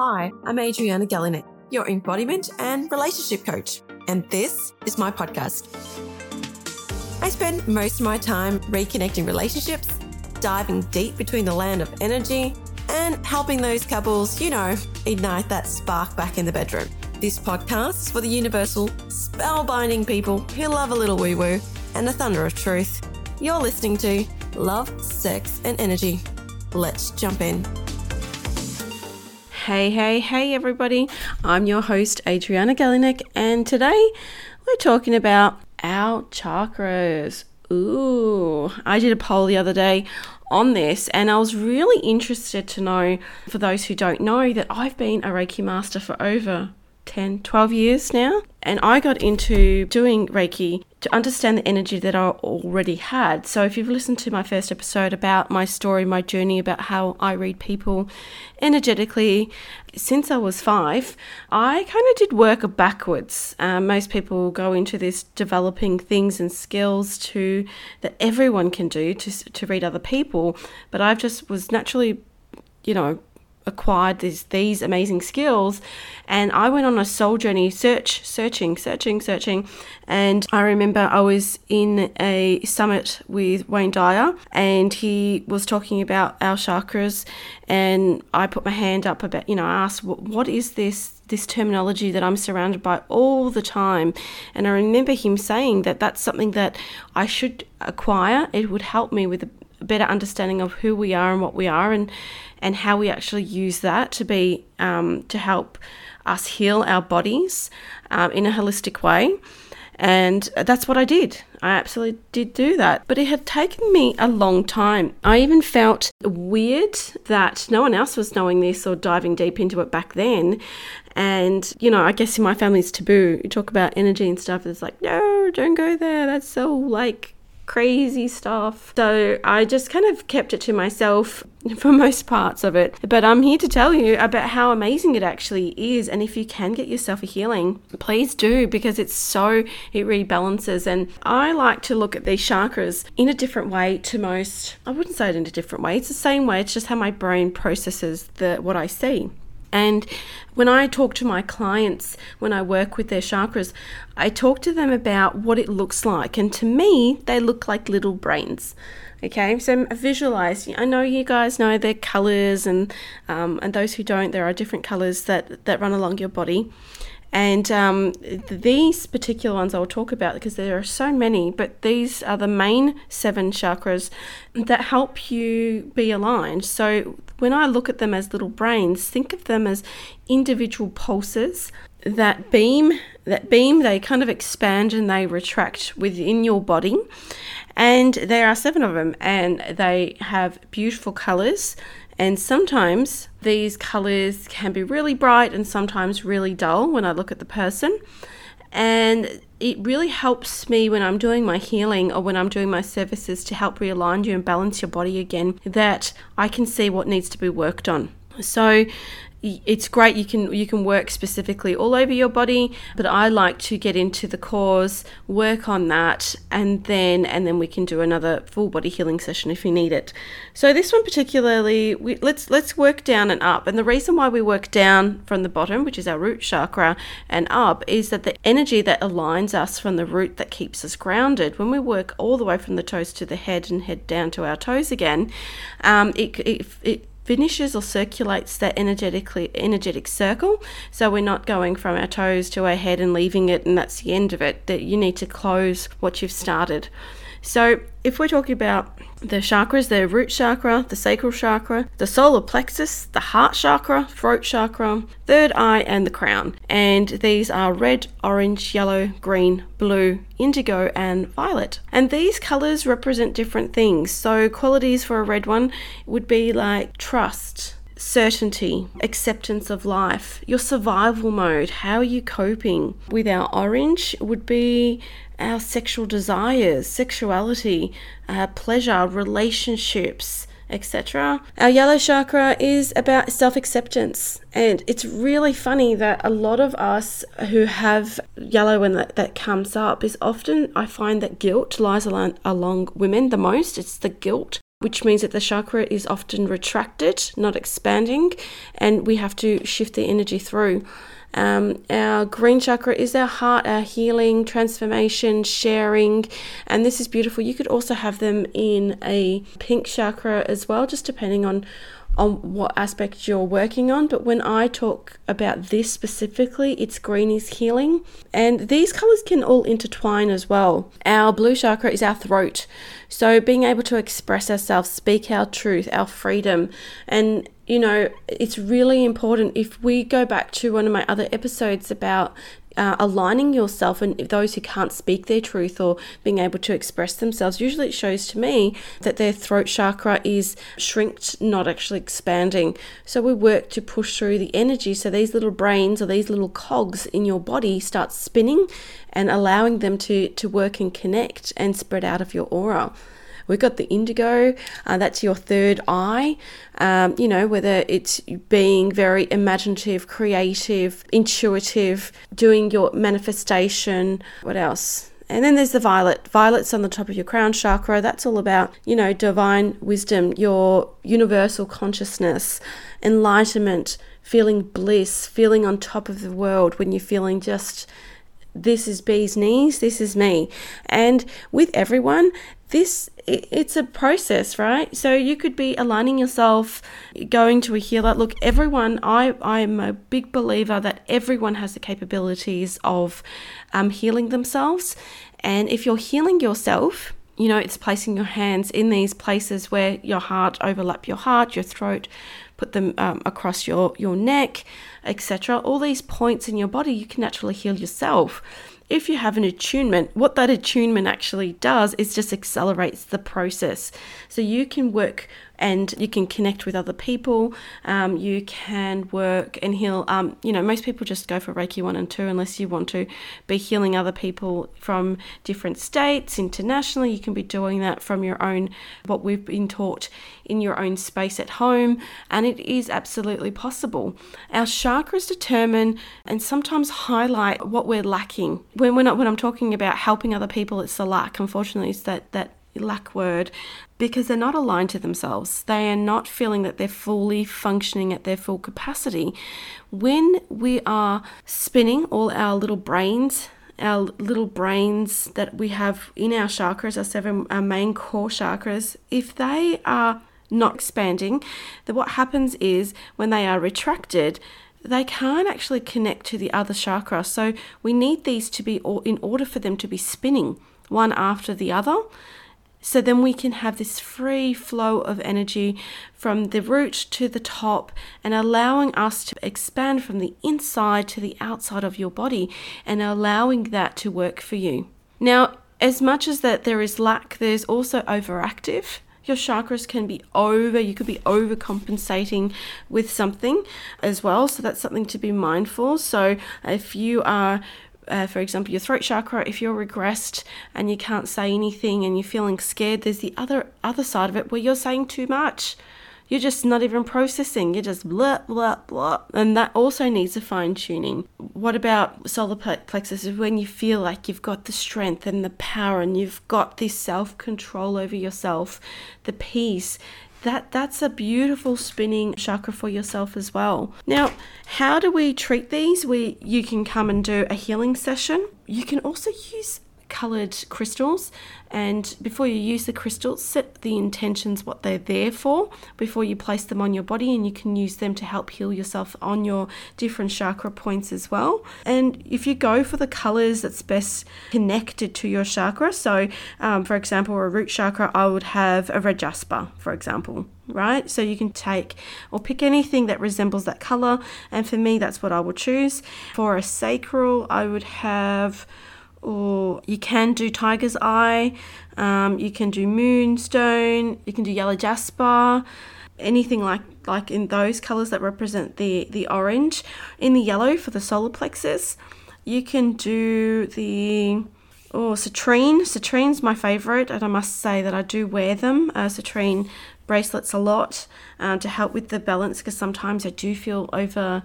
Hi, I'm Adriana Galinec, your embodiment and relationship coach, and this is my podcast. I spend most of my time reconnecting relationships, diving deep between the land of energy, and helping those couples, you know, ignite that spark back in the bedroom. This podcast is for the universal, spellbinding people who love a little woo woo and the thunder of truth. You're listening to Love, Sex, and Energy. Let's jump in. Hey, hey, hey, everybody. I'm your host, Adriana Galinec, and today we're talking about our chakras. Ooh, I did a poll the other day on this, and I was really interested to know, for those who don't know, that I've been a Reiki master for over 10, 12 years now. And I got into doing Reiki to understand the energy that I already had. So, if you've listened to my first episode about my story, my journey, about how I read people energetically, since I was five, I kind of did work backwards. Um, most people go into this developing things and skills to that everyone can do to to read other people, but I've just was naturally, you know, acquired these these amazing skills and I went on a soul journey search searching searching searching and I remember I was in a summit with Wayne Dyer and he was talking about our chakras and I put my hand up about you know I asked what is this this terminology that I'm surrounded by all the time? And I remember him saying that that's something that I should acquire. It would help me with better understanding of who we are and what we are and and how we actually use that to be um, to help us heal our bodies um, in a holistic way. And that's what I did. I absolutely did do that. But it had taken me a long time. I even felt weird that no one else was knowing this or diving deep into it back then. And, you know, I guess in my family's taboo. You talk about energy and stuff. It's like, no, don't go there. That's so like crazy stuff. So I just kind of kept it to myself for most parts of it. But I'm here to tell you about how amazing it actually is. And if you can get yourself a healing, please do because it's so, it rebalances. And I like to look at these chakras in a different way to most. I wouldn't say it in a different way. It's the same way. It's just how my brain processes the what I see. And when I talk to my clients, when I work with their chakras, I talk to them about what it looks like. And to me, they look like little brains. Okay, so visualize. I know you guys know their colors, and um, and those who don't, there are different colors that that run along your body. And um, these particular ones I'll talk about because there are so many, but these are the main seven chakras that help you be aligned. So when I look at them as little brains, think of them as individual pulses. That beam that beam they kind of expand and they retract within your body. And there are seven of them and they have beautiful colors and sometimes these colors can be really bright and sometimes really dull when I look at the person. And it really helps me when I'm doing my healing or when I'm doing my services to help realign you and balance your body again that I can see what needs to be worked on. So it's great you can you can work specifically all over your body but i like to get into the cause work on that and then and then we can do another full body healing session if you need it. So this one particularly we, let's let's work down and up. And the reason why we work down from the bottom which is our root chakra and up is that the energy that aligns us from the root that keeps us grounded. When we work all the way from the toes to the head and head down to our toes again um, it, it, it finishes or circulates that energetically energetic circle. So we're not going from our toes to our head and leaving it and that's the end of it. That you need to close what you've started. So, if we're talking about the chakras, the root chakra, the sacral chakra, the solar plexus, the heart chakra, throat chakra, third eye, and the crown. And these are red, orange, yellow, green, blue, indigo, and violet. And these colors represent different things. So, qualities for a red one would be like trust, certainty, acceptance of life, your survival mode, how are you coping? With our orange would be our sexual desires, sexuality, uh, pleasure, relationships, etc. Our yellow chakra is about self acceptance, and it's really funny that a lot of us who have yellow when that, that comes up is often I find that guilt lies along, along women the most. It's the guilt which means that the chakra is often retracted, not expanding, and we have to shift the energy through. Um, our green chakra is our heart, our healing, transformation, sharing, and this is beautiful. You could also have them in a pink chakra as well, just depending on on what aspect you're working on. But when I talk about this specifically, it's green is healing. And these colors can all intertwine as well. Our blue chakra is our throat. So being able to express ourselves, speak our truth, our freedom. And, you know, it's really important if we go back to one of my other episodes about uh, aligning yourself and those who can't speak their truth or being able to express themselves, usually it shows to me that their throat chakra is shrinked, not actually expanding. So we work to push through the energy so these little brains or these little cogs in your body start spinning and allowing them to, to work and connect and spread out of your aura. We've got the indigo, uh, that's your third eye. Um, you know, whether it's being very imaginative, creative, intuitive, doing your manifestation. What else? And then there's the violet. Violet's on the top of your crown chakra. That's all about, you know, divine wisdom, your universal consciousness, enlightenment, feeling bliss, feeling on top of the world when you're feeling just this is bee's knees, this is me. And with everyone, this it's a process right? So you could be aligning yourself going to a healer. Look everyone i i am a big believer that everyone has the capabilities of um, healing themselves. And if you're healing yourself you know it's placing your hands in these places where your heart overlap your heart your throat put them um, across your your neck etc all these points in your body you can naturally heal yourself if you have an attunement, what that attunement actually does is just accelerates the process. So you can work and you can connect with other people. Um, you can work and heal. Um, you know, most people just go for Reiki 1 and 2 unless you want to be healing other people from different states internationally. You can be doing that from your own, what we've been taught in your own space at home, and it is absolutely possible. Our chakras determine and sometimes highlight what we're lacking. When we're not, when I'm talking about helping other people, it's the lack. Unfortunately, it's that that lack word because they're not aligned to themselves. They are not feeling that they're fully functioning at their full capacity. When we are spinning all our little brains, our little brains that we have in our chakras, our seven our main core chakras, if they are not expanding, then what happens is when they are retracted, they can't actually connect to the other chakra. So we need these to be in order for them to be spinning one after the other. So then we can have this free flow of energy from the root to the top and allowing us to expand from the inside to the outside of your body and allowing that to work for you. Now, as much as that there is lack, there's also overactive. Your chakras can be over, you could be overcompensating with something as well. So that's something to be mindful. So if you are uh, for example, your throat chakra, if you're regressed and you can't say anything and you're feeling scared, there's the other other side of it where you're saying too much. You're just not even processing. You're just blah blah blah, and that also needs a fine tuning. What about solar plexus? Is when you feel like you've got the strength and the power, and you've got this self control over yourself, the peace that that's a beautiful spinning chakra for yourself as well. Now, how do we treat these? We you can come and do a healing session. You can also use colored crystals and before you use the crystals set the intentions what they're there for before you place them on your body and you can use them to help heal yourself on your different chakra points as well and if you go for the colors that's best connected to your chakra so um, for example a root chakra i would have a red jasper for example right? So you can take or pick anything that resembles that color, and for me, that's what I will choose. For a sacral, I would have or you can do tiger's eye, um, you can do moonstone, you can do yellow jasper, anything like like in those colors that represent the the orange. In the yellow for the solar plexus, you can do the oh citrine. Citrine's my favorite, and I must say that I do wear them. Uh, citrine bracelets a lot uh, to help with the balance because sometimes I do feel over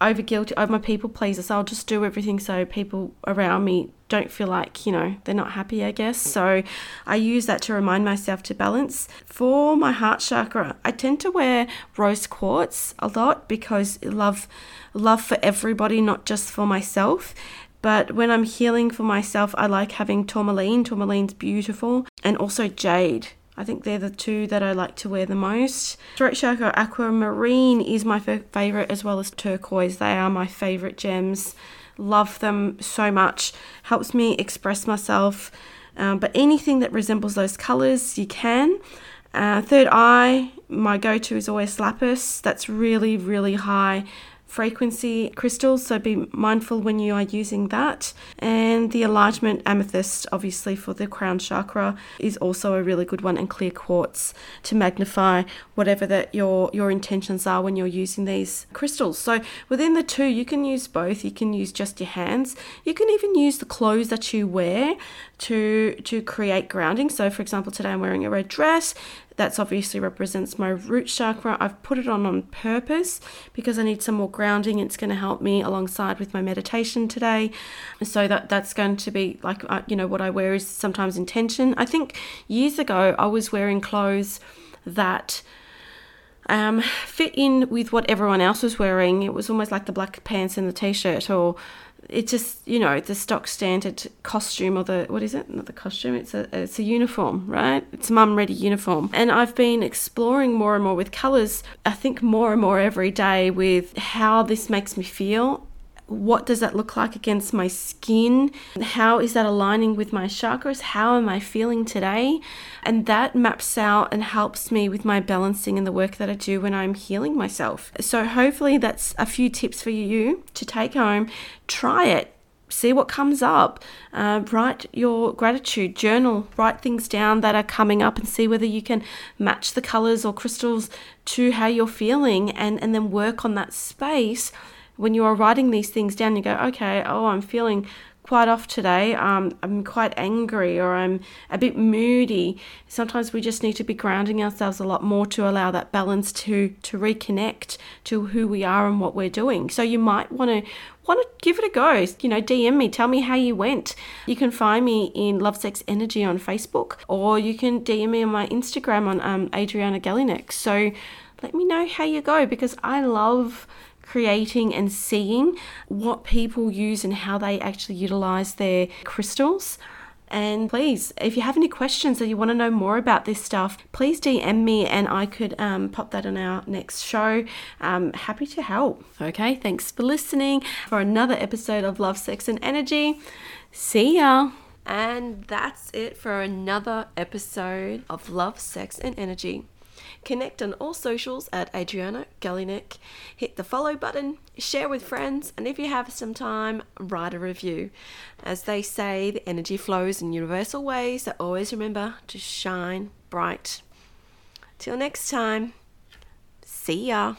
over guilty. Uh, I'm a people pleaser, so I'll just do everything so people around me don't feel like, you know, they're not happy, I guess. So I use that to remind myself to balance. For my heart chakra, I tend to wear rose quartz a lot because love love for everybody, not just for myself. But when I'm healing for myself, I like having tourmaline. Tourmaline's beautiful. And also jade. I think they're the two that I like to wear the most. Throat chakra aquamarine is my favorite as well as turquoise. They are my favorite gems. Love them so much. Helps me express myself. Um, but anything that resembles those colors, you can. Uh, third eye, my go to is always lapis. That's really, really high frequency crystals, so be mindful when you are using that. And the enlightenment amethyst, obviously for the crown chakra, is also a really good one, and clear quartz to magnify whatever that your your intentions are when you're using these crystals. So within the two, you can use both. You can use just your hands. You can even use the clothes that you wear to to create grounding. So for example, today I'm wearing a red dress. That's obviously represents my root chakra. I've put it on on purpose because I need some more grounding. It's going to help me alongside with my meditation today. So that that's going to be like uh, you know what I wear is sometimes intention. I think years ago I was wearing clothes that um, fit in with what everyone else was wearing. It was almost like the black pants and the t-shirt or it's just you know the stock standard costume or the what is it? Not the costume it's a it's a uniform right? It's mum ready uniform. And i've been exploring more and more with colors i think more and more every day with how this makes me feel what does that look like against my skin? How is that aligning with my chakras? How am I feeling today? And that maps out and helps me with my balancing and the work that I do when I'm healing myself. So, hopefully, that's a few tips for you to take home. Try it see what comes up. Uh, write your gratitude journal, write things down that are coming up, and see whether you can match the colors or crystals to how you're feeling, and, and then work on that space when you are writing these things down, you go, okay, oh, I'm feeling quite off today. Um, I'm quite angry or I'm a bit moody. Sometimes we just need to be grounding ourselves a lot more to allow that balance to to reconnect to who we are and what we're doing. So you might want to want to give it a go. You know, DM me, tell me how you went. You can find me in Love Sex Energy on Facebook, or you can DM me on my Instagram on um, Adriana Galinec. So let me know how you go because I love creating and seeing what people use and how they actually utilize their crystals. And please, if you have any questions or you want to know more about this stuff, please DM me and I could um, pop that on our next show. Um, happy to help. Okay, thanks for listening for another episode of Love, Sex, and Energy. See ya. And that's it for another episode of Love, Sex, and Energy. Connect on all socials at Adriana Galinec. Hit the follow button, share with friends, and if you have some time, write a review. As they say, the energy flows in universal ways, so always remember to shine bright. Till next time, see ya.